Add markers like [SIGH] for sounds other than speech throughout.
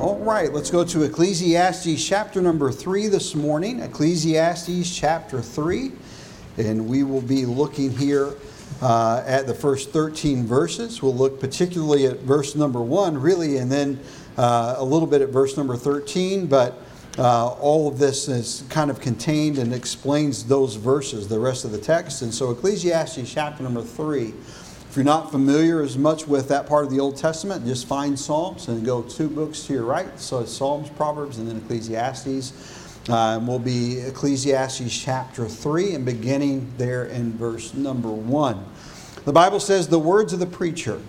All right, let's go to Ecclesiastes chapter number 3 this morning. Ecclesiastes chapter 3. And we will be looking here uh, at the first 13 verses. We'll look particularly at verse number 1, really, and then uh, a little bit at verse number 13. But uh, all of this is kind of contained and explains those verses, the rest of the text. And so, Ecclesiastes chapter number 3 if you're not familiar as much with that part of the Old Testament, just find Psalms and go two books to your right. So Psalms, Proverbs, and then Ecclesiastes. Uh, we'll be Ecclesiastes chapter 3 and beginning there in verse number 1. The Bible says, The words of the preacher,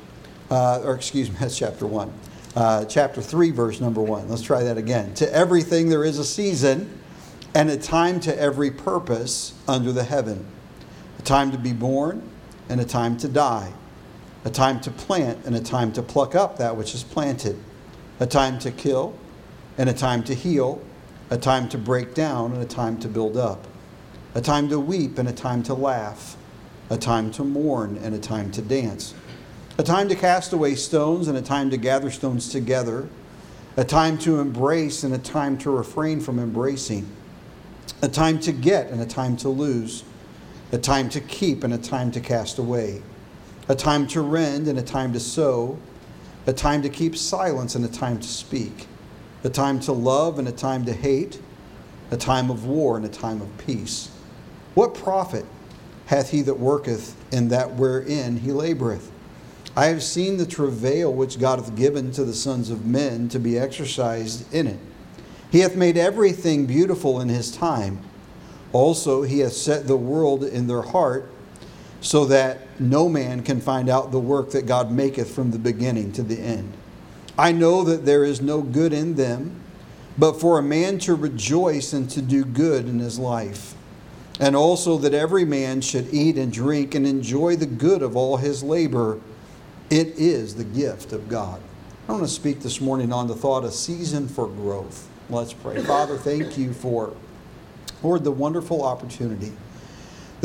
uh, or excuse me, [LAUGHS] that's chapter 1. Uh, chapter 3, verse number 1. Let's try that again. To everything there is a season, and a time to every purpose under the heaven. A time to be born and a time to die, a time to plant and a time to pluck up that which is planted, a time to kill and a time to heal, a time to break down and a time to build up, a time to weep and a time to laugh, a time to mourn and a time to dance, a time to cast away stones and a time to gather stones together, a time to embrace and a time to refrain from embracing, a time to get and a time to lose a time to keep and a time to cast away, a time to rend and a time to sow, a time to keep silence and a time to speak, a time to love and a time to hate, a time of war and a time of peace. What profit hath he that worketh in that wherein he laboureth? I have seen the travail which God hath given to the sons of men to be exercised in it. He hath made everything beautiful in his time. Also, he hath set the world in their heart, so that no man can find out the work that God maketh from the beginning to the end. I know that there is no good in them, but for a man to rejoice and to do good in his life. And also that every man should eat and drink and enjoy the good of all his labor. It is the gift of God. I want to speak this morning on the thought a season for growth. Let's pray. Father, thank you for Lord, the wonderful opportunity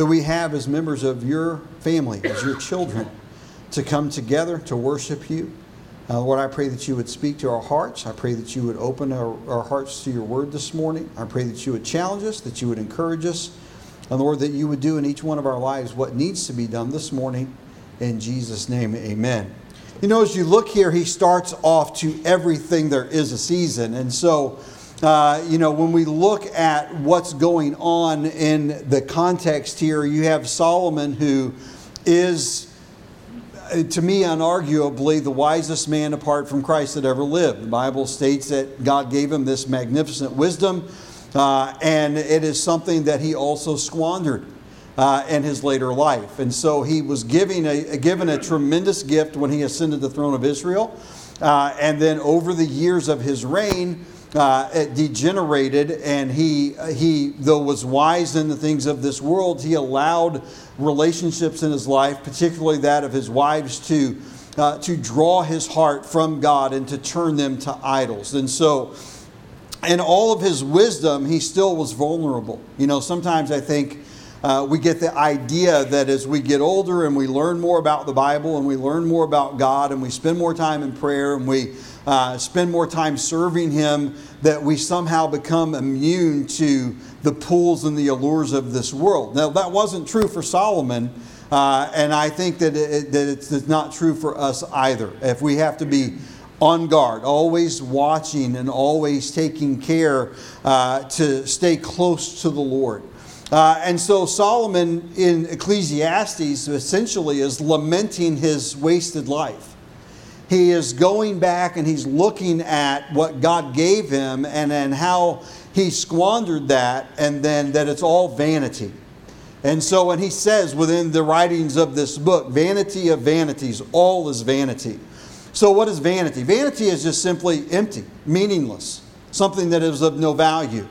that we have as members of your family, as your children, to come together to worship you. Uh, Lord, I pray that you would speak to our hearts. I pray that you would open our, our hearts to your word this morning. I pray that you would challenge us, that you would encourage us. And Lord, that you would do in each one of our lives what needs to be done this morning. In Jesus' name, amen. You know, as you look here, he starts off to everything there is a season. And so, uh, you know, when we look at what's going on in the context here, you have Solomon who is, uh, to me, unarguably the wisest man apart from Christ that ever lived. The Bible states that God gave him this magnificent wisdom, uh, and it is something that he also squandered. Uh, in his later life. And so he was giving a, given a tremendous gift when he ascended the throne of Israel. Uh, and then over the years of his reign, uh, degenerated, and he, he, though was wise in the things of this world, he allowed relationships in his life, particularly that of his wives, to, uh, to draw his heart from God and to turn them to idols. And so, in all of his wisdom, he still was vulnerable. You know, sometimes I think uh, we get the idea that as we get older and we learn more about the Bible and we learn more about God and we spend more time in prayer and we uh, spend more time serving Him, that we somehow become immune to the pulls and the allures of this world. Now, that wasn't true for Solomon. Uh, and I think that, it, that it's not true for us either. If we have to be on guard, always watching and always taking care uh, to stay close to the Lord. Uh, and so Solomon in Ecclesiastes essentially is lamenting his wasted life. He is going back and he's looking at what God gave him and then how he squandered that and then that it's all vanity. And so when he says within the writings of this book, vanity of vanities, all is vanity. So what is vanity? Vanity is just simply empty, meaningless, something that is of no value.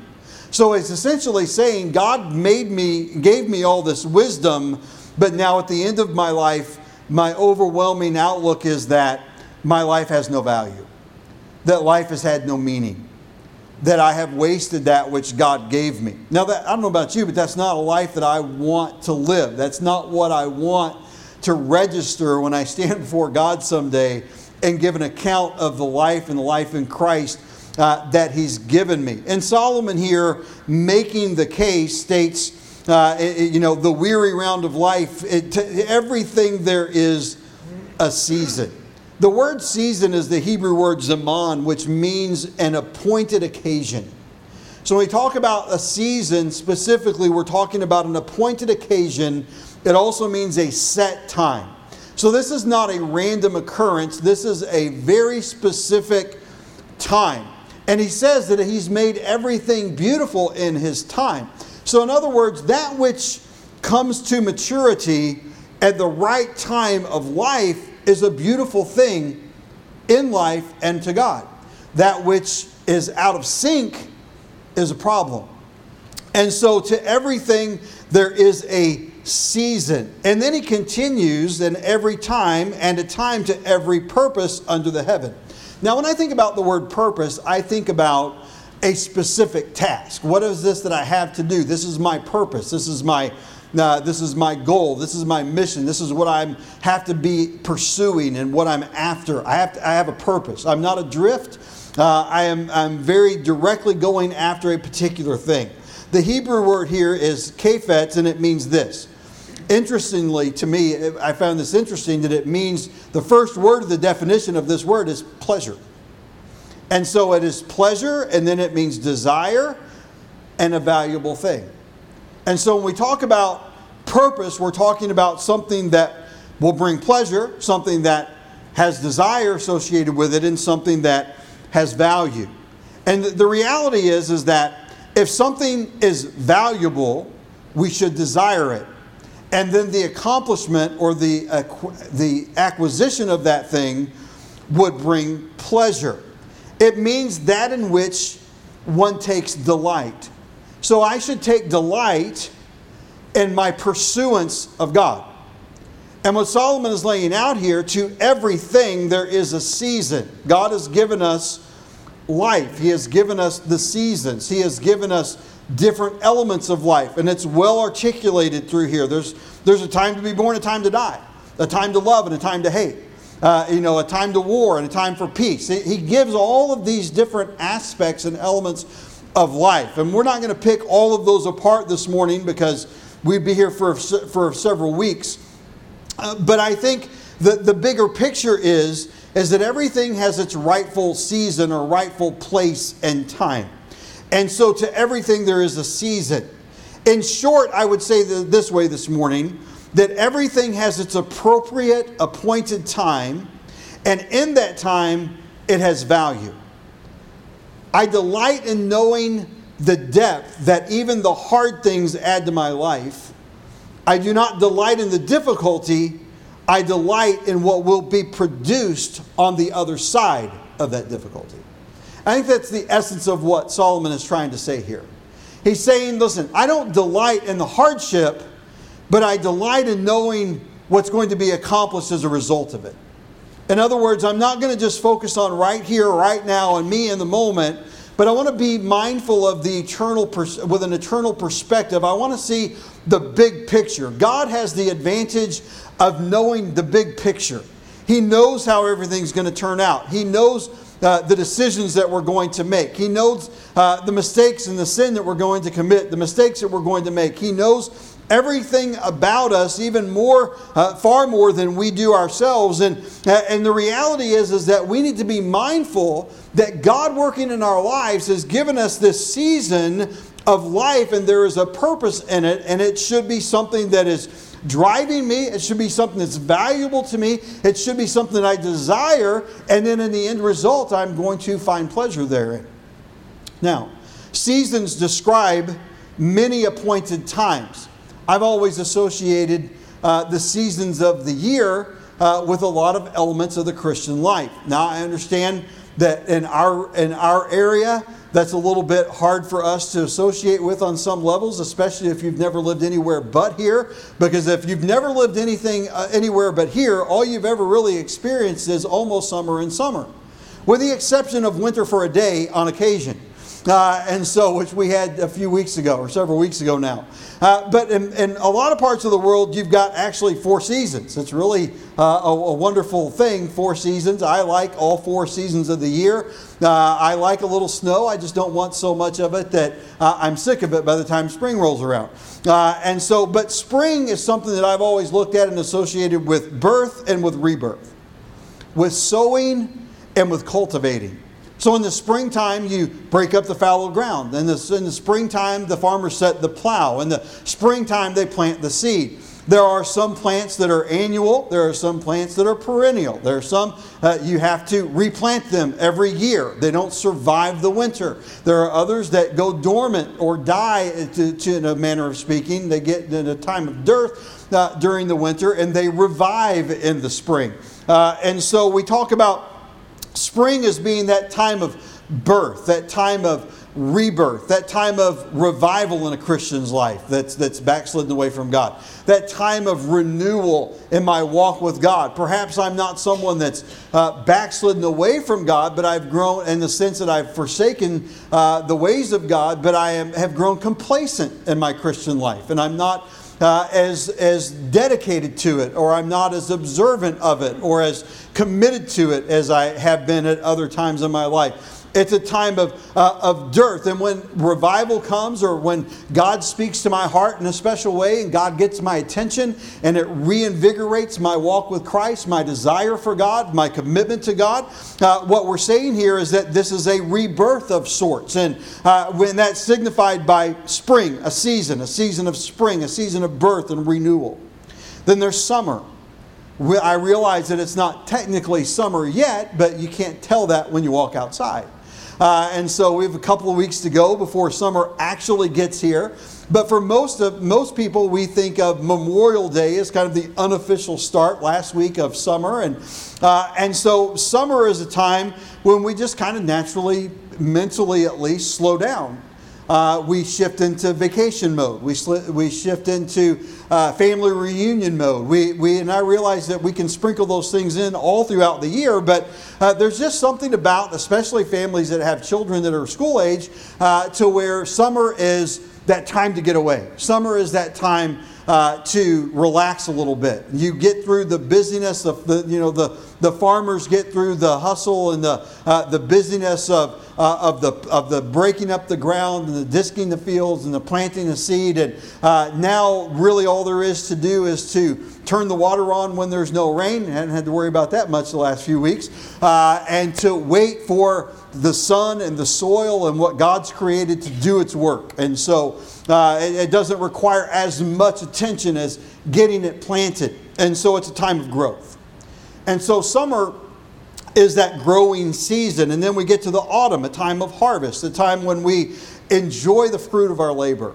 So it's essentially saying God made me, gave me all this wisdom, but now at the end of my life, my overwhelming outlook is that my life has no value, that life has had no meaning, that I have wasted that which God gave me. Now, that, I don't know about you, but that's not a life that I want to live. That's not what I want to register when I stand [LAUGHS] before God someday and give an account of the life and the life in Christ uh, that he's given me. And Solomon here, making the case, states, uh, it, you know, the weary round of life, it, everything there is a season. The word season is the Hebrew word zaman, which means an appointed occasion. So when we talk about a season, specifically, we're talking about an appointed occasion. It also means a set time. So this is not a random occurrence, this is a very specific time. And he says that he's made everything beautiful in his time. So, in other words, that which comes to maturity at the right time of life is a beautiful thing in life and to God. That which is out of sync is a problem. And so, to everything, there is a season. And then he continues, and every time, and a time to every purpose under the heaven. Now, when I think about the word purpose, I think about a specific task. What is this that I have to do? This is my purpose. This is my uh, this is my goal. This is my mission. This is what I have to be pursuing and what I'm after. I have, to, I have a purpose. I'm not adrift. Uh, I am I'm very directly going after a particular thing. The Hebrew word here is kafetz, and it means this. Interestingly, to me, I found this interesting that it means the first word of the definition of this word is pleasure. And so it is pleasure, and then it means desire and a valuable thing. And so when we talk about purpose, we're talking about something that will bring pleasure, something that has desire associated with it, and something that has value. And the reality is, is that if something is valuable, we should desire it. And then the accomplishment or the, the acquisition of that thing would bring pleasure. It means that in which one takes delight. So I should take delight in my pursuance of God. And what Solomon is laying out here to everything, there is a season. God has given us life, He has given us the seasons, He has given us different elements of life, and it's well articulated through here. There's, there's a time to be born, a time to die, a time to love, and a time to hate. Uh, you know, a time to war and a time for peace. He gives all of these different aspects and elements of life. And we're not going to pick all of those apart this morning because we'd be here for, for several weeks. Uh, but I think the, the bigger picture is, is that everything has its rightful season or rightful place and time. And so to everything there is a season. In short, I would say this way this morning that everything has its appropriate appointed time, and in that time, it has value. I delight in knowing the depth that even the hard things add to my life. I do not delight in the difficulty, I delight in what will be produced on the other side of that difficulty. I think that's the essence of what Solomon is trying to say here. He's saying, listen, I don't delight in the hardship, but I delight in knowing what's going to be accomplished as a result of it. In other words, I'm not going to just focus on right here, right now, and me in the moment, but I want to be mindful of the eternal, pers- with an eternal perspective. I want to see the big picture. God has the advantage of knowing the big picture. He knows how everything's going to turn out. He knows uh, the decisions that we're going to make. He knows uh, the mistakes and the sin that we're going to commit, the mistakes that we're going to make. He knows everything about us, even more, uh, far more than we do ourselves. And, uh, and the reality is, is that we need to be mindful that God working in our lives has given us this season of life, and there is a purpose in it, and it should be something that is driving me. It should be something that's valuable to me. It should be something that I desire. And then in the end result, I'm going to find pleasure therein. Now, seasons describe many appointed times. I've always associated uh, the seasons of the year uh, with a lot of elements of the Christian life. Now, I understand that in our, in our area, that's a little bit hard for us to associate with on some levels, especially if you've never lived anywhere but here. Because if you've never lived anything uh, anywhere but here, all you've ever really experienced is almost summer and summer, with the exception of winter for a day on occasion. Uh, and so, which we had a few weeks ago or several weeks ago now. Uh, but in, in, a lot of parts of the world, you've got actually four seasons. It's really uh, a, a, wonderful thing, four seasons. I like all four seasons of the year. Uh, I like a little snow. I just don't want so much of it that uh, I'm sick of it by the time spring rolls around. Uh, and so, but spring is something that I've always looked at and associated with birth and with rebirth, with sowing and with cultivating. So in the springtime, you break up the fallow ground. In the, in the springtime, the farmers set the plow. In the springtime, they plant the seed. There are some plants that are annual. There are some plants that are perennial. There are some uh, you have to replant them every year. They don't survive the winter. There are others that go dormant or die, to, to in a manner of speaking. They get in a time of dearth uh, during the winter and they revive in the spring. Uh, and so we talk about Spring as being that time of birth, that time of rebirth, that time of revival in a Christian's life that's, that's backslidden away from God, that time of renewal in my walk with God. Perhaps I'm not someone that's uh, backslidden away from God, but I've grown in the sense that I've forsaken uh, the ways of God, but I am, have grown complacent in my Christian life, and I'm not uh, as, as dedicated to it, or I'm not as observant of it, or as committed to it as I have been at other times in my life. It's a time of, uh, of dearth. And when revival comes or when God speaks to my heart in a special way and God gets my attention and it reinvigorates my walk with Christ, my desire for God, my commitment to God, uh, what we're saying here is that this is a rebirth of sorts. And uh, when that's signified by spring, a season, a season of spring, a season of birth and renewal. Then there's summer. I realize that it's not technically summer yet, but you can't tell that when you walk outside. Uh, and so we have a couple of weeks to go before summer actually gets here. But for most of most people, we think of Memorial Day as kind of the unofficial start last week of summer, and uh, and so summer is a time when we just kind of naturally, mentally at least, slow down uh, we shift into vacation mode. We, sli- we shift into uh, family reunion mode. We, we, and I realize that we can sprinkle those things in all throughout the year, but uh, there's just something about, especially families that have children that are school age, uh, to where summer is that time to get away. Summer is that time uh, to relax a little bit. You get through the busyness of the, you know, the, the farmers get through the hustle and the, uh, the busyness of, uh, of, the, of the breaking up the ground and the disking the fields and the planting the seed. And uh, now, really, all there is to do is to turn the water on when there's no rain. I haven't had to worry about that much the last few weeks. Uh, and to wait for the sun and the soil and what God's created to do its work. And so uh, it, it doesn't require as much attention as getting it planted. And so it's a time of growth. And so summer is that growing season. And then we get to the autumn, a time of harvest, a time when we enjoy the fruit of our labor.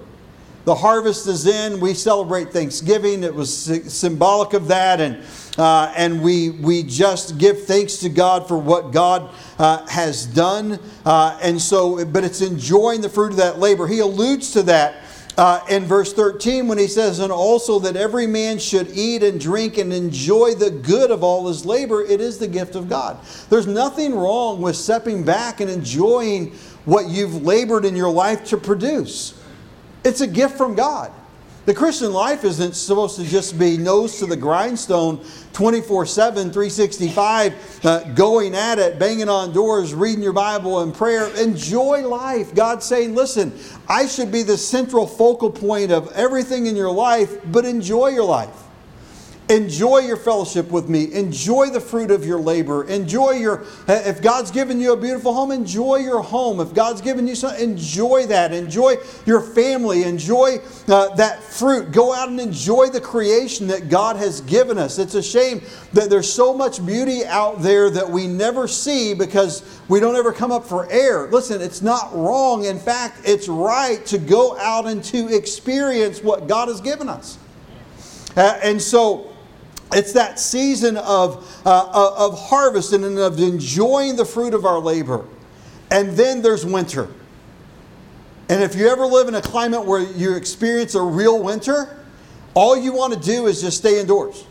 The harvest is in. We celebrate Thanksgiving. It was symbolic of that. And, uh, and we, we just give thanks to God for what God uh, has done. Uh, and so, but it's enjoying the fruit of that labor. He alludes to that uh, in verse 13 when he says, And also that every man should eat and drink and enjoy the good of all his labor, it is the gift of God. There's nothing wrong with stepping back and enjoying what you've labored in your life to produce. It's a gift from God. The Christian life isn't supposed to just be nose to the grindstone 24 7, 365, uh, going at it, banging on doors, reading your Bible and prayer. Enjoy life. God's saying, listen, I should be the central focal point of everything in your life, but enjoy your life. Enjoy your fellowship with me. Enjoy the fruit of your labor. Enjoy your, if God's given you a beautiful home, enjoy your home. If God's given you something, enjoy that. Enjoy your family. Enjoy uh, that fruit. Go out and enjoy the creation that God has given us. It's a shame that there's so much beauty out there that we never see because we don't ever come up for air. Listen, it's not wrong. In fact, it's right to go out and to experience what God has given us. Uh, and so, it's that season of, uh, of harvest and of enjoying the fruit of our labor. And then there's winter. And if you ever live in a climate where you experience a real winter, all you want to do is just stay indoors.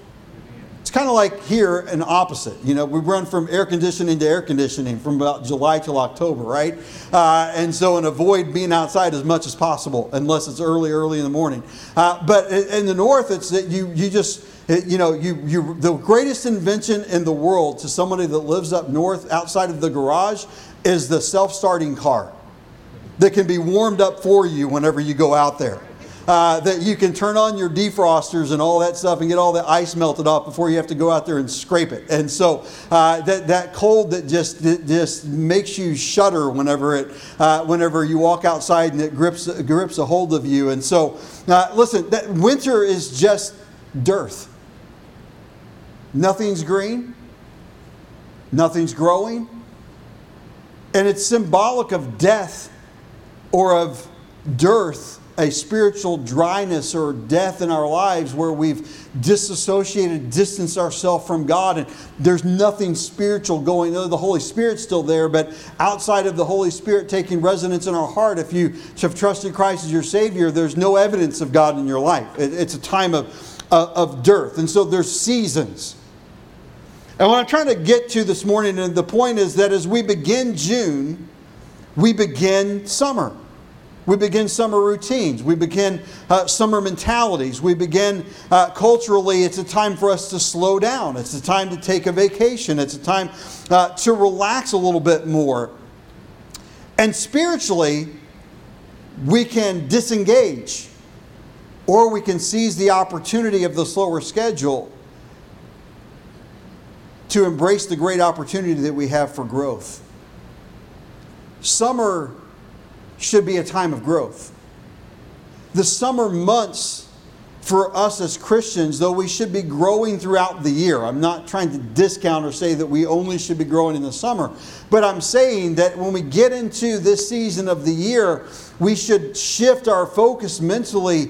It's kind of like here an opposite. You know, we run from air conditioning to air conditioning from about July till October, right? Uh, and so, and avoid being outside as much as possible, unless it's early, early in the morning. Uh, but in the north, it's that you you just you know, you, you, the greatest invention in the world to somebody that lives up north outside of the garage is the self starting car that can be warmed up for you whenever you go out there. Uh, that you can turn on your defrosters and all that stuff and get all the ice melted off before you have to go out there and scrape it. And so uh, that, that cold that just, that just makes you shudder whenever, it, uh, whenever you walk outside and it grips, grips a hold of you. And so, uh, listen, that winter is just dearth. Nothing's green, nothing's growing, and it's symbolic of death or of dearth, a spiritual dryness or death in our lives where we've disassociated, distanced ourselves from God, and there's nothing spiritual going. on. The Holy Spirit's still there, but outside of the Holy Spirit taking residence in our heart, if you have trusted Christ as your Savior, there's no evidence of God in your life. It's a time of, of dearth, and so there's seasons. And what I'm trying to get to this morning, and the point is that as we begin June, we begin summer. We begin summer routines. We begin uh, summer mentalities. We begin uh, culturally, it's a time for us to slow down. It's a time to take a vacation. It's a time uh, to relax a little bit more. And spiritually, we can disengage or we can seize the opportunity of the slower schedule to embrace the great opportunity that we have for growth. Summer should be a time of growth. The summer months for us as Christians, though we should be growing throughout the year. I'm not trying to discount or say that we only should be growing in the summer, but I'm saying that when we get into this season of the year, we should shift our focus mentally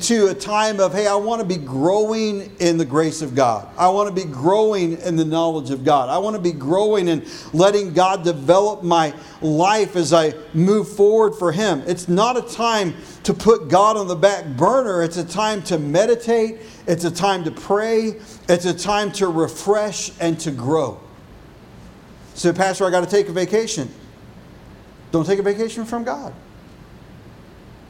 to a time of, hey, I want to be growing in the grace of God. I want to be growing in the knowledge of God. I want to be growing and letting God develop my life as I move forward for Him. It's not a time to put God on the back burner, it's a time to meditate, it's a time to pray, it's a time to refresh and to grow. So, Pastor, I got to take a vacation. Don't take a vacation from God.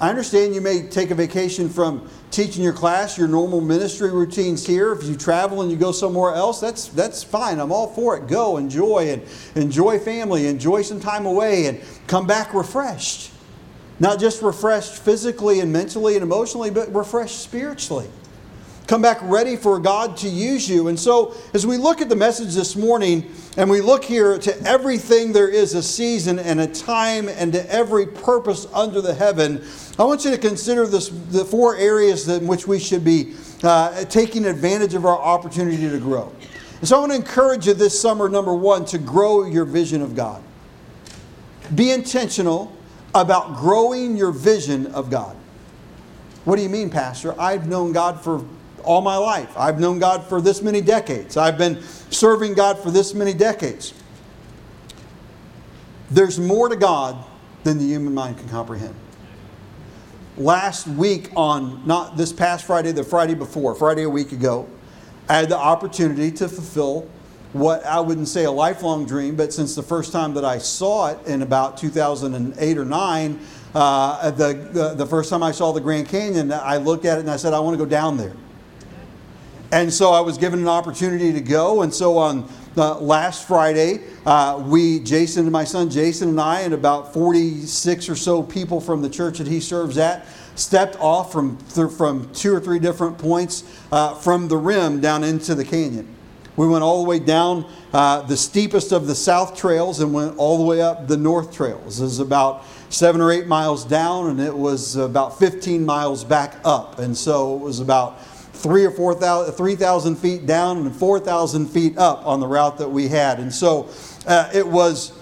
I understand you may take a vacation from teaching your class, your normal ministry routines here. If you travel and you go somewhere else, that's that's fine. I'm all for it. Go, enjoy, and enjoy family, enjoy some time away, and come back refreshed. Not just refreshed physically and mentally and emotionally, but refreshed spiritually. Come back ready for God to use you. And so, as we look at the message this morning, and we look here to everything there is a season and a time, and to every purpose under the heaven, I want you to consider this, the four areas in which we should be uh, taking advantage of our opportunity to grow. And so I want to encourage you this summer, number one, to grow your vision of God. Be intentional about growing your vision of God. What do you mean, Pastor? I've known God for all my life. I've known God for this many decades. I've been serving God for this many decades. There's more to God than the human mind can comprehend last week on not this past Friday, the Friday before, Friday a week ago, I had the opportunity to fulfill what I wouldn't say a lifelong dream, but since the first time that I saw it in about 2008 or 9, uh, the, the, the first time I saw the Grand Canyon, I looked at it and I said, I want to go down there. And so I was given an opportunity to go. And so on uh, last Friday, uh, we, Jason and my son Jason and I, and about 46 or so people from the church that he serves at, stepped off from, th- from two or three different points uh, from the rim down into the canyon. We went all the way down uh, the steepest of the south trails and went all the way up the north trails. It was about seven or eight miles down, and it was about 15 miles back up. And so it was about three or four thousand, 3,000 feet down and 4,000 feet up on the route that we had. And so uh, it was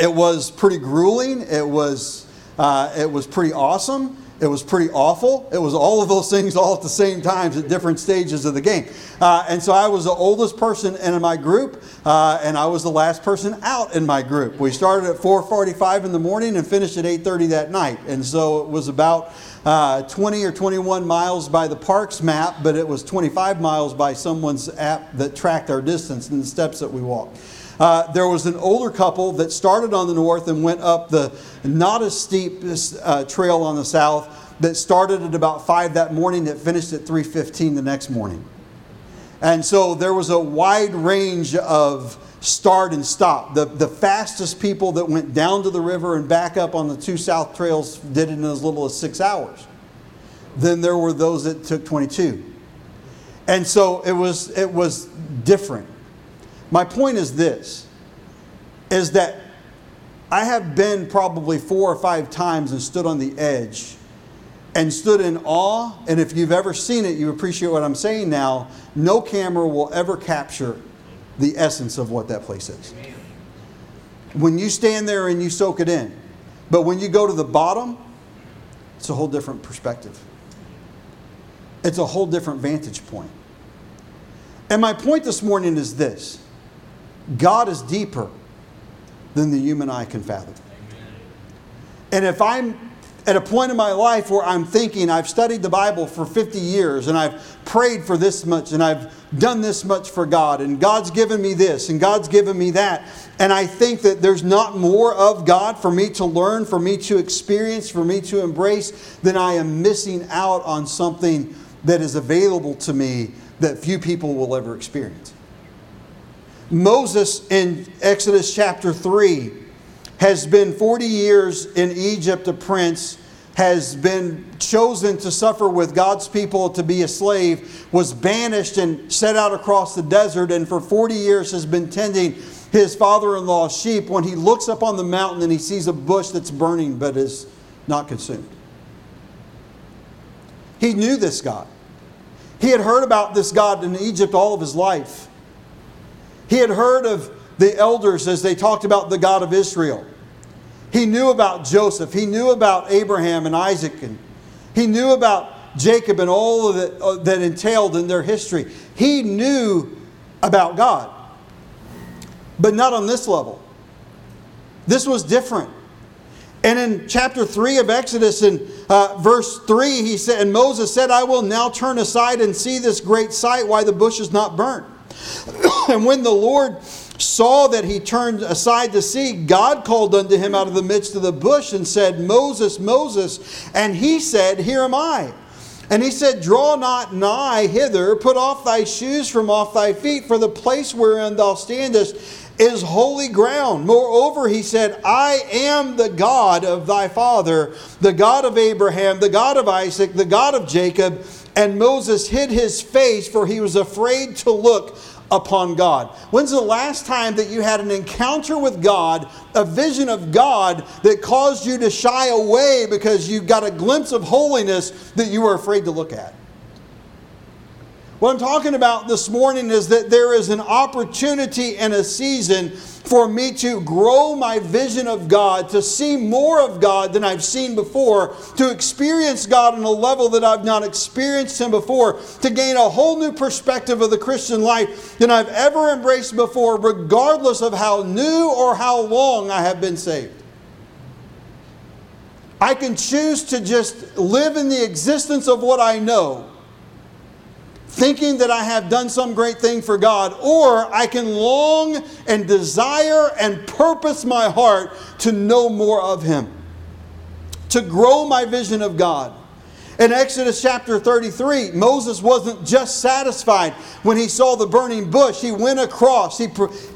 it was pretty grueling. It was uh, it was pretty awesome. It was pretty awful. It was all of those things all at the same times at different stages of the game. Uh, and so I was the oldest person in my group, uh, and I was the last person out in my group. We started at 4:45 in the morning and finished at 8:30 that night. And so it was about uh, 20 or 21 miles by the park's map, but it was 25 miles by someone's app that tracked our distance and the steps that we walked. Uh, there was an older couple that started on the north and went up the not as steep uh, trail on the south that started at about 5 that morning that finished at 3.15 the next morning and so there was a wide range of start and stop the, the fastest people that went down to the river and back up on the two south trails did it in as little as six hours then there were those that took 22 and so it was it was different my point is this is that I have been probably four or five times and stood on the edge and stood in awe. And if you've ever seen it, you appreciate what I'm saying now. No camera will ever capture the essence of what that place is. When you stand there and you soak it in, but when you go to the bottom, it's a whole different perspective. It's a whole different vantage point. And my point this morning is this God is deeper than the human eye can fathom. And if I'm at a point in my life where I'm thinking, I've studied the Bible for 50 years and I've prayed for this much and I've done this much for God and God's given me this and God's given me that, and I think that there's not more of God for me to learn, for me to experience, for me to embrace, then I am missing out on something that is available to me that few people will ever experience. Moses in Exodus chapter 3 has been 40 years in Egypt a prince, has been chosen to suffer with God's people to be a slave, was banished and set out across the desert, and for 40 years has been tending his father in law's sheep. When he looks up on the mountain and he sees a bush that's burning but is not consumed, he knew this God. He had heard about this God in Egypt all of his life. He had heard of the elders as they talked about the God of Israel. He knew about Joseph. He knew about Abraham and Isaac. And he knew about Jacob and all of it uh, that entailed in their history. He knew about God, but not on this level. This was different. And in chapter 3 of Exodus, in uh, verse 3, he said, And Moses said, I will now turn aside and see this great sight, why the bush is not burnt. [COUGHS] and when the Lord saw that he turned aside to see, God called unto him out of the midst of the bush and said, Moses, Moses. And he said, Here am I. And he said, Draw not nigh hither, put off thy shoes from off thy feet, for the place wherein thou standest is holy ground. Moreover, he said, I am the God of thy father, the God of Abraham, the God of Isaac, the God of Jacob. And Moses hid his face, for he was afraid to look upon God. When's the last time that you had an encounter with God, a vision of God that caused you to shy away because you got a glimpse of holiness that you were afraid to look at? What I'm talking about this morning is that there is an opportunity and a season for me to grow my vision of God, to see more of God than I've seen before, to experience God on a level that I've not experienced Him before, to gain a whole new perspective of the Christian life than I've ever embraced before, regardless of how new or how long I have been saved. I can choose to just live in the existence of what I know thinking that I have done some great thing for God, or I can long and desire and purpose my heart to know more of Him, to grow my vision of God. In Exodus chapter 33, Moses wasn't just satisfied when he saw the burning bush. He went across. He,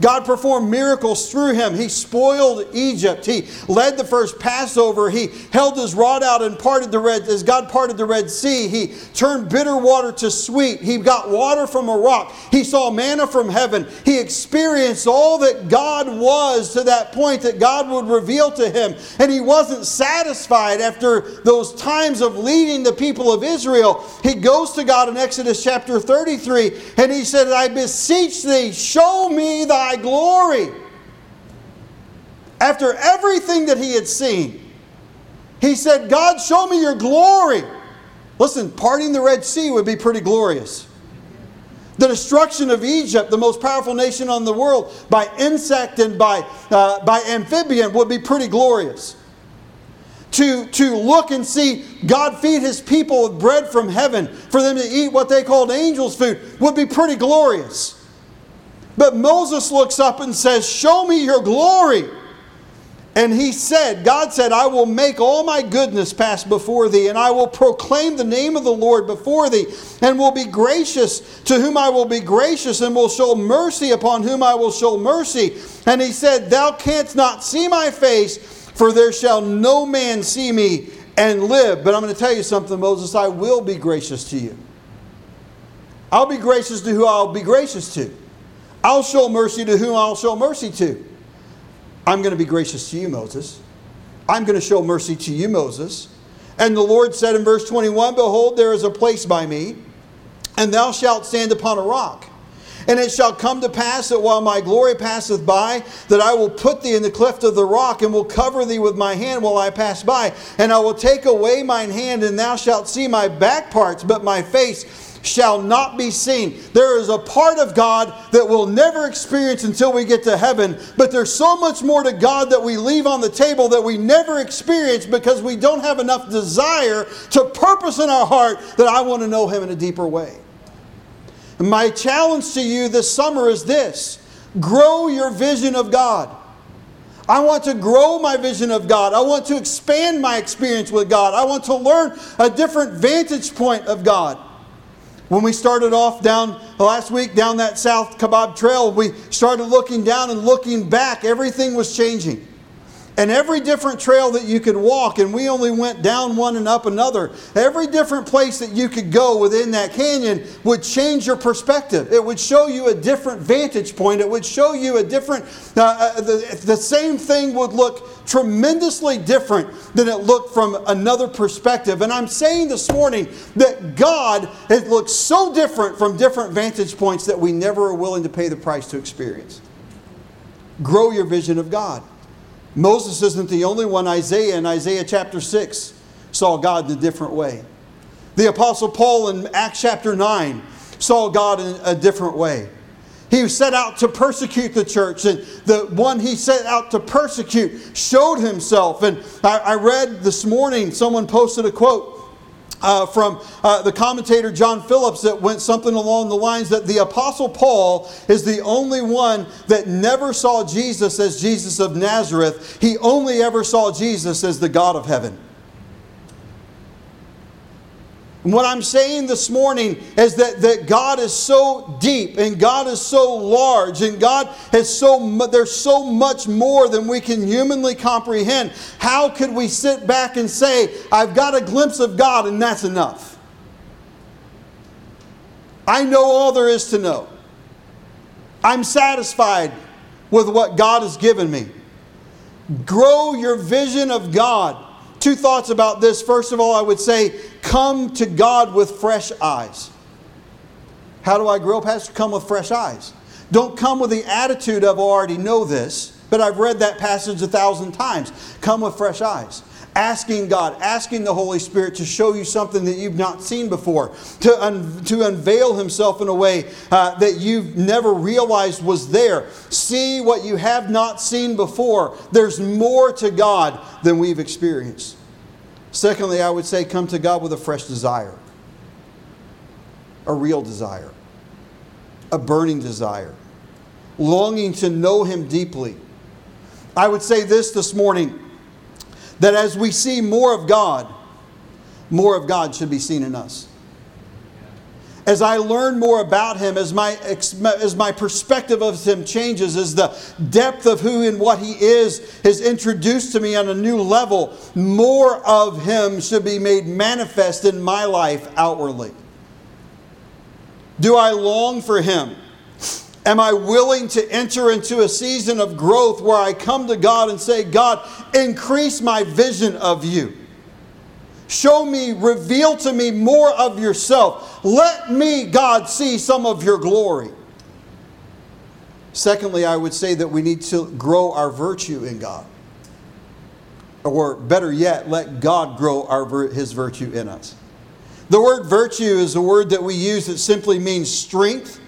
God performed miracles through him. He spoiled Egypt. He led the first Passover. He held his rod out and parted the Red, as God parted the Red Sea. He turned bitter water to sweet. He got water from a rock. He saw manna from heaven. He experienced all that God was to that point that God would reveal to him. And he wasn't satisfied after those times of leading the the people of Israel, he goes to God in Exodus chapter 33 and he said, I beseech thee, show me thy glory. After everything that he had seen, He said, God, show me your glory. Listen, parting the Red Sea would be pretty glorious. The destruction of Egypt, the most powerful nation on the world, by insect and by, uh, by amphibian would be pretty glorious. To, to look and see God feed his people with bread from heaven for them to eat what they called angels' food would be pretty glorious. But Moses looks up and says, Show me your glory. And he said, God said, I will make all my goodness pass before thee, and I will proclaim the name of the Lord before thee, and will be gracious to whom I will be gracious, and will show mercy upon whom I will show mercy. And he said, Thou canst not see my face, for there shall no man see me and live. But I'm going to tell you something, Moses, I will be gracious to you. I'll be gracious to who I'll be gracious to. I'll show mercy to whom I'll show mercy to. I'm going to be gracious to you, Moses. I'm going to show mercy to you, Moses. And the Lord said in verse 21 Behold, there is a place by me, and thou shalt stand upon a rock. And it shall come to pass that while my glory passeth by, that I will put thee in the cleft of the rock, and will cover thee with my hand while I pass by. And I will take away mine hand, and thou shalt see my back parts, but my face shall not be seen. There is a part of God that we'll never experience until we get to heaven, but there's so much more to God that we leave on the table that we never experience because we don't have enough desire to purpose in our heart that I want to know Him in a deeper way. My challenge to you this summer is this grow your vision of God. I want to grow my vision of God. I want to expand my experience with God. I want to learn a different vantage point of God. When we started off down last week down that South Kaibab Trail, we started looking down and looking back. Everything was changing. And every different trail that you could walk, and we only went down one and up another, every different place that you could go within that canyon would change your perspective. It would show you a different vantage point. It would show you a different, uh, uh, the, the same thing would look tremendously different than it looked from another perspective. And I'm saying this morning that God has looked so different from different vantage points that we never are willing to pay the price to experience. Grow your vision of God. Moses isn't the only one. Isaiah in Isaiah chapter 6 saw God in a different way. The Apostle Paul in Acts chapter 9 saw God in a different way. He set out to persecute the church, and the one he set out to persecute showed himself. And I, I read this morning, someone posted a quote. Uh, from uh, the commentator John Phillips that went something along the lines that the Apostle Paul is the only one that never saw Jesus as Jesus of Nazareth. He only ever saw Jesus as the God of heaven. And what I'm saying this morning is that, that God is so deep and God is so large and God has so there's so much more than we can humanly comprehend. How could we sit back and say, I've got a glimpse of God and that's enough? I know all there is to know. I'm satisfied with what God has given me. Grow your vision of God Two thoughts about this. First of all, I would say, come to God with fresh eyes. How do I grow, Pastor? Come with fresh eyes. Don't come with the attitude of, oh, I already know this, but I've read that passage a thousand times. Come with fresh eyes. Asking God, asking the Holy Spirit to show you something that you've not seen before, to, un- to unveil Himself in a way uh, that you've never realized was there. See what you have not seen before. There's more to God than we've experienced. Secondly, I would say come to God with a fresh desire, a real desire, a burning desire, longing to know Him deeply. I would say this this morning that as we see more of God, more of God should be seen in us as I learn more about him, as my, as my perspective of him changes, as the depth of who and what he is is introduced to me on a new level, more of him should be made manifest in my life outwardly. Do I long for him? Am I willing to enter into a season of growth where I come to God and say, God, increase my vision of you? Show me, reveal to me more of yourself. Let me, God, see some of your glory. Secondly, I would say that we need to grow our virtue in God. or better yet, let God grow our, his virtue in us. The word virtue is a word that we use that simply means strength,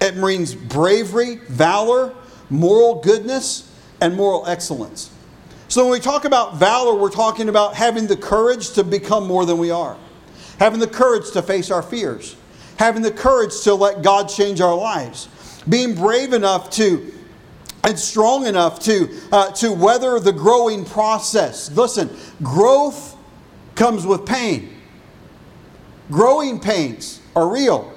it means bravery, valor, moral goodness, and moral excellence. So when we talk about valor, we're talking about having the courage to become more than we are, having the courage to face our fears, having the courage to let God change our lives, being brave enough to and strong enough to, uh, to weather the growing process. Listen, growth comes with pain. Growing pains are real.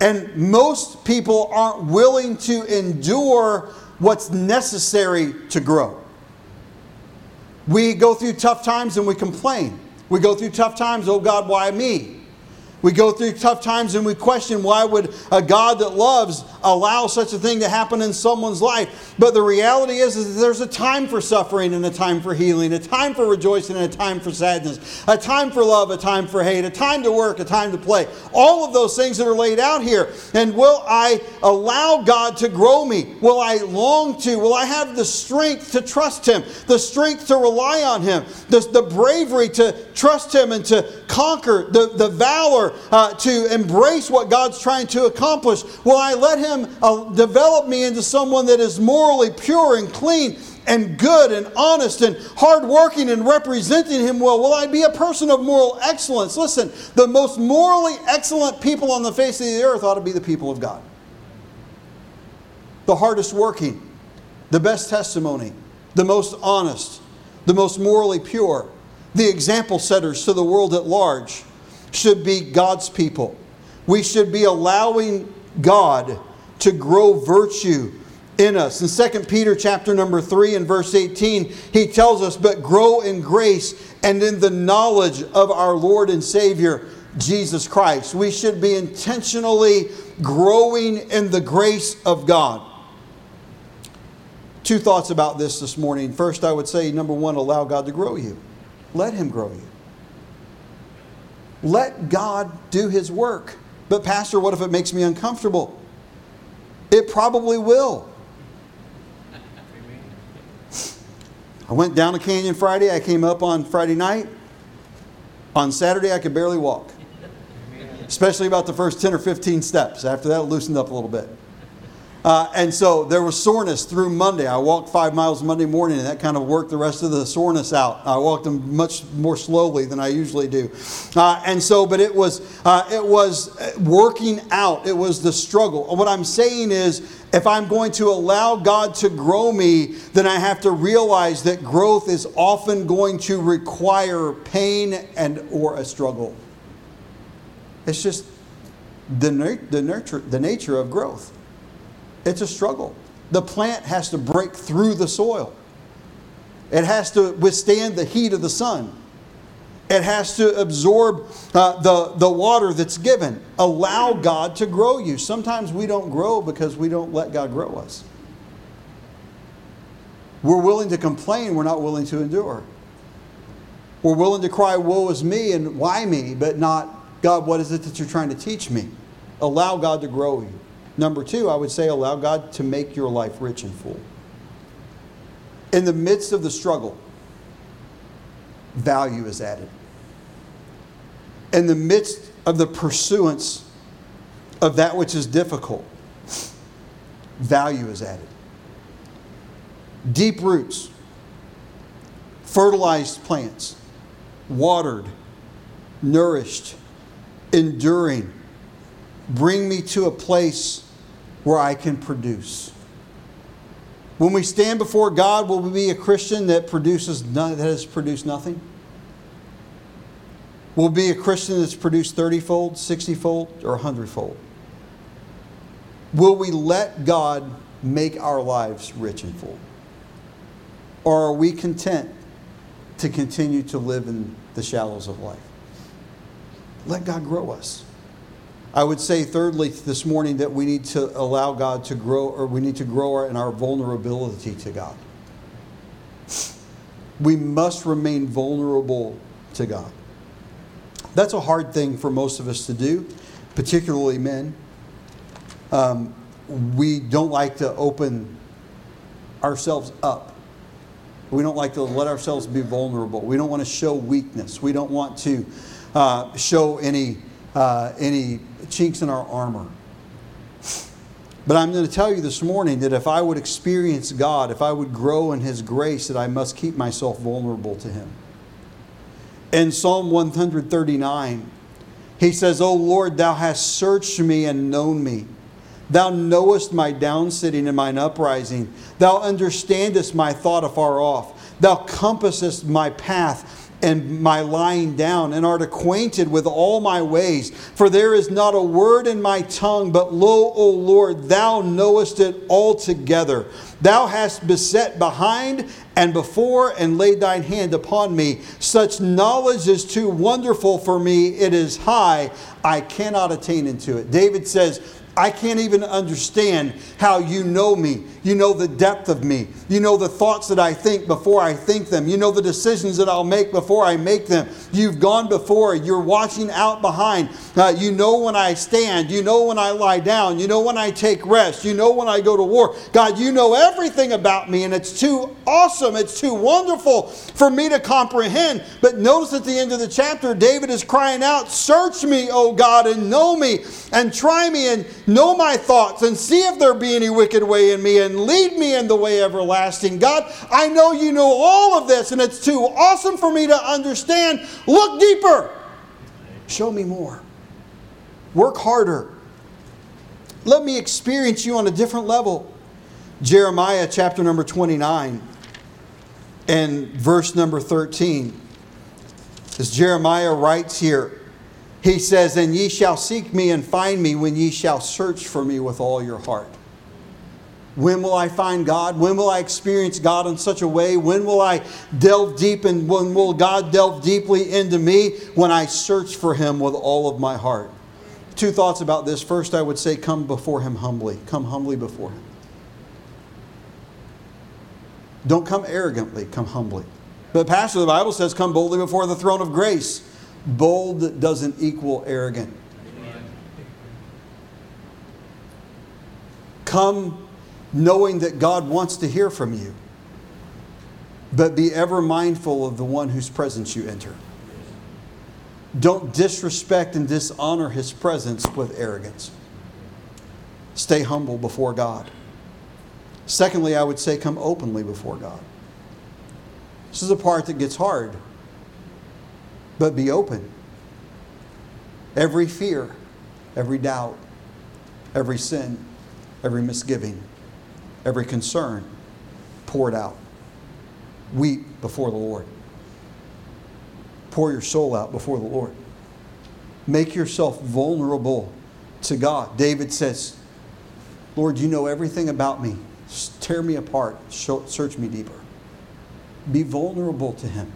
And most people aren't willing to endure what's necessary to grow. We go through tough times and we complain. We go through tough times, oh God, why me? We go through tough times and we question why would a God that loves allow such a thing to happen in someone's life. But the reality is, is that there's a time for suffering and a time for healing, a time for rejoicing and a time for sadness, a time for love, a time for hate, a time to work, a time to play. All of those things that are laid out here. And will I allow God to grow me? Will I long to? Will I have the strength to trust Him, the strength to rely on Him, the, the bravery to trust Him and to conquer, the, the valor uh, to embrace what God's trying to accomplish? Will I let Him uh, develop me into someone that is morally pure and clean and good and honest and hardworking and representing Him well? Will I be a person of moral excellence? Listen, the most morally excellent people on the face of the earth ought to be the people of God. The hardest working, the best testimony, the most honest, the most morally pure, the example setters to the world at large should be God's people. We should be allowing God to grow virtue in us. In 2 Peter chapter number 3 and verse 18, he tells us, "But grow in grace and in the knowledge of our Lord and Savior Jesus Christ." We should be intentionally growing in the grace of God. Two thoughts about this this morning. First, I would say number 1, allow God to grow you. Let him grow you. Let God do His work. But, Pastor, what if it makes me uncomfortable? It probably will. I went down a canyon Friday. I came up on Friday night. On Saturday, I could barely walk, especially about the first 10 or 15 steps. After that, it loosened up a little bit. Uh, and so there was soreness through Monday. I walked five miles Monday morning, and that kind of worked the rest of the soreness out. I walked them much more slowly than I usually do. Uh, and so, but it was uh, it was working out. It was the struggle. What I'm saying is, if I'm going to allow God to grow me, then I have to realize that growth is often going to require pain and or a struggle. It's just the, the, nurture, the nature of growth. It's a struggle. The plant has to break through the soil. It has to withstand the heat of the sun. It has to absorb uh, the, the water that's given. Allow God to grow you. Sometimes we don't grow because we don't let God grow us. We're willing to complain, we're not willing to endure. We're willing to cry, Woe is me, and why me, but not, God, what is it that you're trying to teach me? Allow God to grow you. Number two, I would say allow God to make your life rich and full. In the midst of the struggle, value is added. In the midst of the pursuance of that which is difficult, value is added. Deep roots, fertilized plants, watered, nourished, enduring, bring me to a place where I can produce. When we stand before God, will we be a Christian that produces none, that has produced nothing? Will be a Christian that's produced 30 fold, 60 fold, or 100 fold? Will we let God make our lives rich and full? Or are we content to continue to live in the shallows of life? Let God grow us. I would say, thirdly, this morning that we need to allow God to grow, or we need to grow in our vulnerability to God. We must remain vulnerable to God. That's a hard thing for most of us to do, particularly men. Um, we don't like to open ourselves up We don't like to let ourselves be vulnerable. We don't want to show weakness. We don't want to uh, show any, uh, any chinks in our armor. But I'm going to tell you this morning that if I would experience God, if I would grow in His grace, that I must keep myself vulnerable to Him. In Psalm 139, he says, O Lord, thou hast searched me and known me. Thou knowest my downsitting and mine uprising. Thou understandest my thought afar off. Thou compassest my path and my lying down, and art acquainted with all my ways. For there is not a word in my tongue, but lo, O Lord, thou knowest it altogether. Thou hast beset behind and before and laid thine hand upon me. Such knowledge is too wonderful for me. It is high. I cannot attain into it. David says, I can't even understand how you know me. You know the depth of me. You know the thoughts that I think before I think them. You know the decisions that I'll make before I make them. You've gone before. You're watching out behind. Uh, you know when I stand. You know when I lie down. You know when I take rest. You know when I go to war. God, you know everything about me, and it's too awesome. It's too wonderful for me to comprehend. But notice at the end of the chapter, David is crying out, Search me, O God, and know me, and try me, and know my thoughts, and see if there be any wicked way in me, and lead me in the way everlasting. God, I know you know all of this, and it's too awesome for me to understand. Look deeper. Show me more. Work harder. Let me experience you on a different level. Jeremiah chapter number 29 and verse number 13. As Jeremiah writes here, he says, And ye shall seek me and find me when ye shall search for me with all your heart. When will I find God? When will I experience God in such a way? When will I delve deep and when will God delve deeply into me? When I search for Him with all of my heart. Two thoughts about this. First, I would say, come before Him humbly. Come humbly before Him. Don't come arrogantly, come humbly. But, Pastor, the Bible says, come boldly before the throne of grace. Bold doesn't equal arrogant. Come knowing that God wants to hear from you, but be ever mindful of the one whose presence you enter. Don't disrespect and dishonor his presence with arrogance. Stay humble before God. Secondly, I would say come openly before God. This is a part that gets hard, but be open. Every fear, every doubt, every sin, every misgiving, every concern, pour it out. Weep before the Lord. Pour your soul out before the Lord. Make yourself vulnerable to God. David says, Lord, you know everything about me. Tear me apart. Search me deeper. Be vulnerable to Him.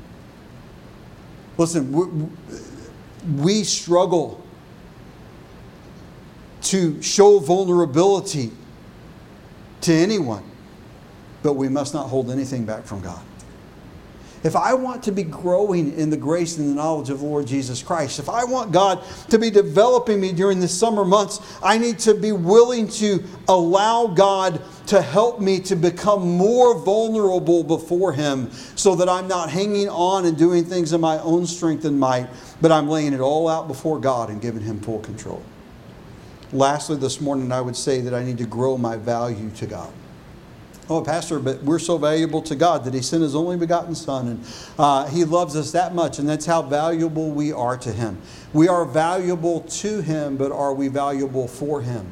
Listen, we, struggle to show vulnerability to anyone, but we must not hold anything back from God. If I want to be growing in the grace and the knowledge of the Lord Jesus Christ, if I want God to be developing me during the summer months, I need to be willing to allow God to help me to become more vulnerable before Him so that I'm not hanging on and doing things in my own strength and might, but I'm laying it all out before God and giving Him full control. Lastly, this morning, I would say that I need to grow my value to God oh, Pastor, but we're so valuable to God that He sent His only begotten Son, and uh, He loves us that much, and that's how valuable we are to Him. We are valuable to Him, but are we valuable for Him?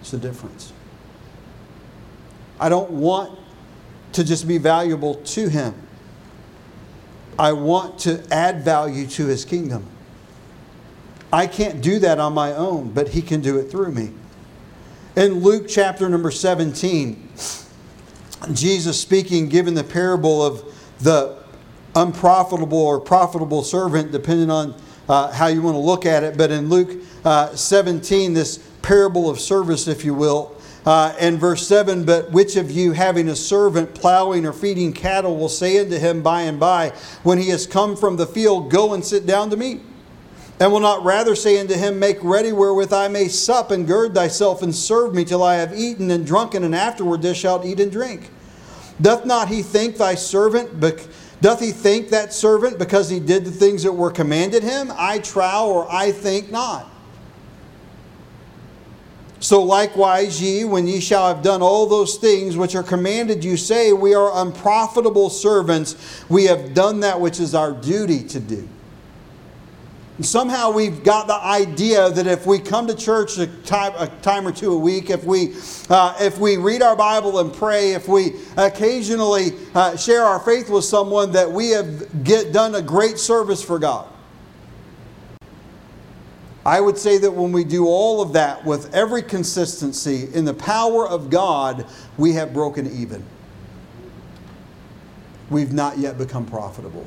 It's the difference. I don't want to just be valuable to Him. I want to add value to His kingdom. I can't do that on my own, but He can do it through me. In Luke chapter number 17, Jesus speaking, given the parable of the unprofitable or profitable servant, depending on uh, how you want to look at it. But in Luke uh, 17, this parable of service, if you will, uh, in verse 7, but which of you having a servant plowing or feeding cattle will say unto him by and by, when he has come from the field, Go and sit down to meat? And will not rather say unto him, Make ready wherewith I may sup, and gird thyself and serve me till I have eaten and drunken, and afterward thou shalt eat and drink. Doth not he think thy servant, doth he think that servant because he did the things that were commanded him? I trow, or I think not. So likewise, ye, when ye shall have done all those things which are commanded you, say, We are unprofitable servants. We have done that which is our duty to do. Somehow we've got the idea that if we come to church a time, a time or two a week, if we, uh, if we read our Bible and pray, if we occasionally uh, share our faith with someone, that we have get, done a great service for God. I would say that when we do all of that with every consistency in the power of God, we have broken even. We've not yet become profitable.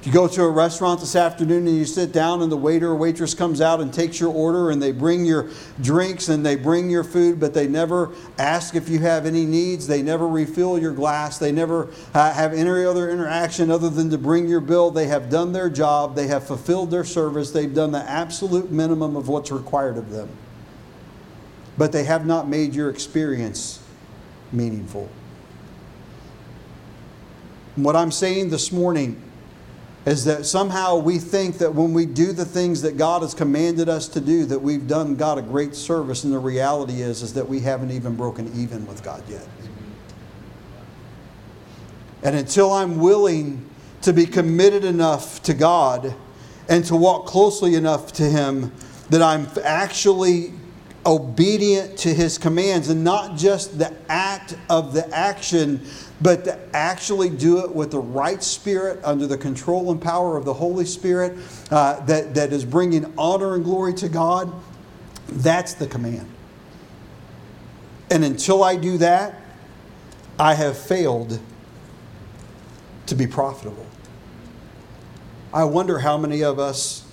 If you go to a restaurant this afternoon and you sit down and the waiter or waitress comes out and takes your order and they bring your drinks and they bring your food, but they never ask if you have any needs, they never refill your glass, they never uh, have any other interaction other than to bring your bill, they have done their job, they have fulfilled their service, they've done the absolute minimum of what's required of them. But they have not made your experience meaningful. What I'm saying this morning is that somehow we think that when we do the things that God has commanded us to do that we've done God a great service and the reality is is that we haven't even broken even with God yet. And until I'm willing to be committed enough to God and to walk closely enough to him that I'm actually obedient to his commands and not just the act of the action but to actually do it with the right spirit under the control and power of the Holy Spirit uh, that, that is bringing honor and glory to God, that's the command. And until I do that, I have failed to be profitable. I wonder how many of us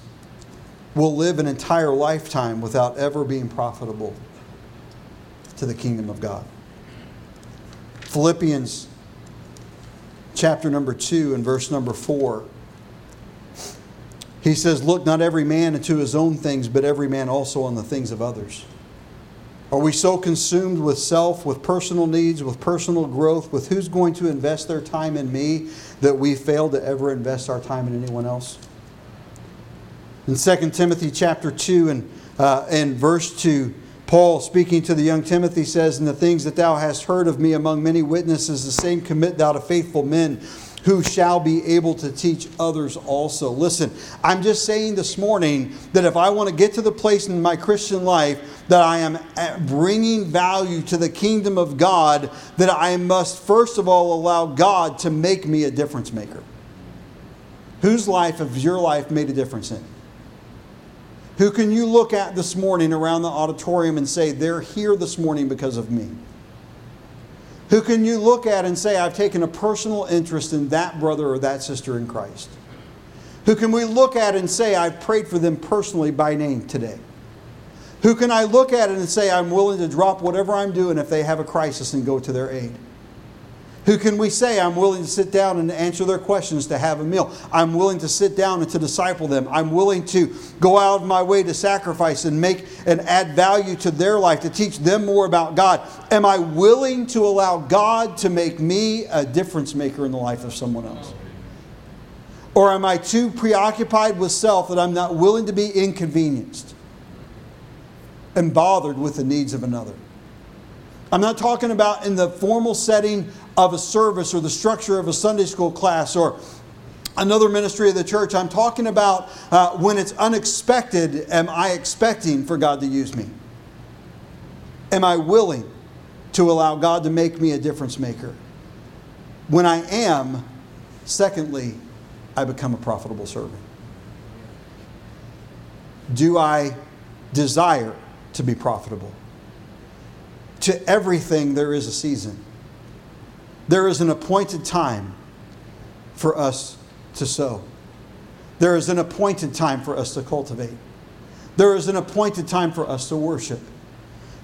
will live an entire lifetime without ever being profitable to the kingdom of God. Philippians chapter number 2 and verse number 4. He says, Look not every man into his own things, but every man also on the things of others. Are we so consumed with self, with personal needs, with personal growth, with who's going to invest their time in me, that we fail to ever invest our time in anyone else? In 2 Timothy chapter 2 and, uh, and verse 2, Paul, speaking to the young Timothy, says, And the things that thou hast heard of me among many witnesses, the same commit thou to faithful men who shall be able to teach others also. Listen, I'm just saying this morning that if I want to get to the place in my Christian life that I am uh, bringing value to the kingdom of God, that I must first of all allow God to make me a difference maker. Whose life has your life made a difference in? Who can you look at this morning around the auditorium and say, they're here this morning because of me? Who can you look at and say, I've taken a personal interest in that brother or that sister in Christ? Who can we look at and say, I've prayed for them personally by name today? Who can I look at and say, I'm willing to drop whatever I'm doing if they have a crisis and go to their aid? Who can we say, I'm willing to sit down and answer their questions to have a meal? I'm willing to sit down and to disciple them. I'm willing to go out of my way to sacrifice and make and add value to their life, to teach them more about God. Am I willing to allow God to make me a difference maker in the life of someone else? Or am I too preoccupied with self that I'm not willing to be inconvenienced and bothered with the needs of another? I'm not talking about in the formal setting of a service or the structure of a Sunday school class or another ministry of the church. I'm talking about uh, when it's unexpected, am I expecting for God to use me? Am I willing to allow God to make me a difference maker? When I am, secondly, I become a profitable servant. Do I desire to be profitable? To everything, there is a season. There is an appointed time for us to sow. There is an appointed time for us to cultivate. There is an appointed time for us to worship.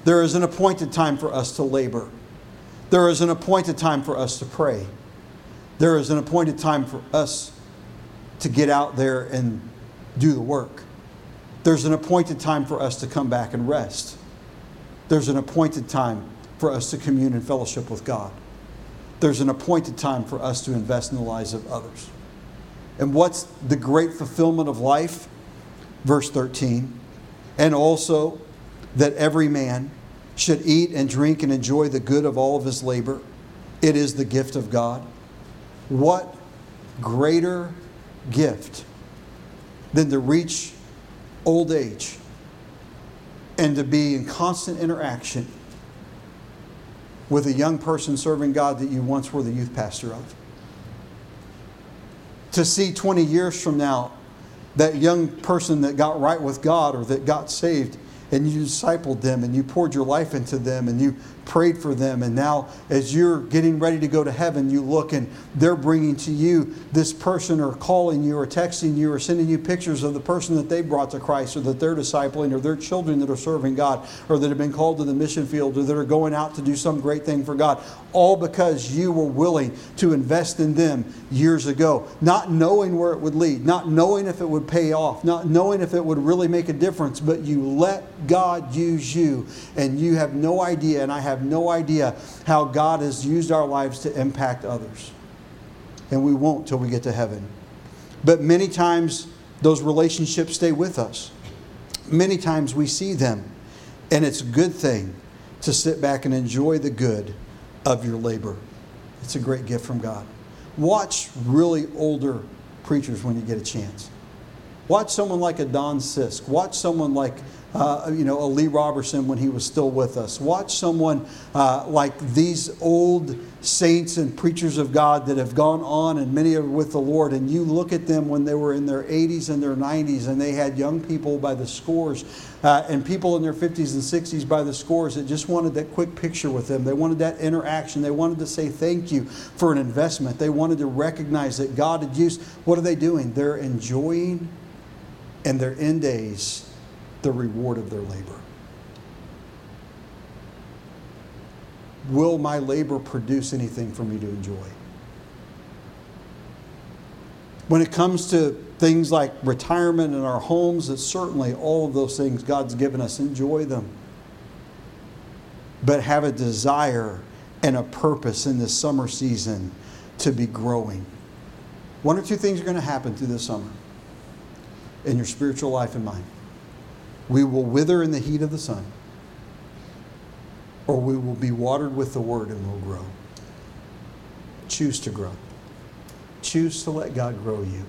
There is an appointed time for us to labor. There is an appointed time for us to pray. There is an appointed time for us to get out there and do the work. There's an appointed time for us to come back and rest. There's an appointed time for us to commune and fellowship with God. There's an appointed time for us to invest in the lives of others. And what's the great fulfillment of life? Verse 13. And also that every man should eat and drink and enjoy the good of all of his labor. It is the gift of God. What greater gift than to reach old age and to be in constant interaction with a young person serving God that you once were the youth pastor of? To see 20 years from now that young person that got right with God or that got saved and you discipled them and you poured your life into them and you prayed for them. And now, as you're getting ready to go to heaven, you look and they're bringing to you this person or calling you or texting you or sending you pictures of the person that they brought to Christ or that they're discipling or their children that are serving God or that have been called to the mission field or that are going out to do some great thing for God. All because you were willing to invest in them years ago, not knowing where it would lead, not knowing if it would pay off, not knowing if it would really make a difference, but you let God use you and you have no idea, and I have have no idea how God has used our lives to impact others. And we won't till we get to heaven. But many times those relationships stay with us. Many times we see them, and it's a good thing to sit back and enjoy the good of your labor. It's a great gift from God. Watch really older preachers when you get a chance. Watch someone like a Don Sisk. Watch someone like uh, you know, a Lee Roberson when he was still with us. Watch someone uh, like these old saints and preachers of God that have gone on and many are with the Lord, and you look at them when they were in their 80s and their 90s, and they had young people by the scores uh, and people in their 50s and 60s by the scores that just wanted that quick picture with them. They wanted that interaction. They wanted to say thank you for an investment. They wanted to recognize that God had used. What are they doing? They're enjoying in their end days the reward of their labor. Will my labor produce anything for me to enjoy? When it comes to things like retirement and our homes, it's certainly all of those things God's given us. Enjoy them. But have a desire and a purpose in this summer season to be growing. One or two things are going to happen through this summer in your spiritual life and mind. We will wither in the heat of the sun, or we will be watered with the word and will grow. Choose to grow. Choose to let God grow you.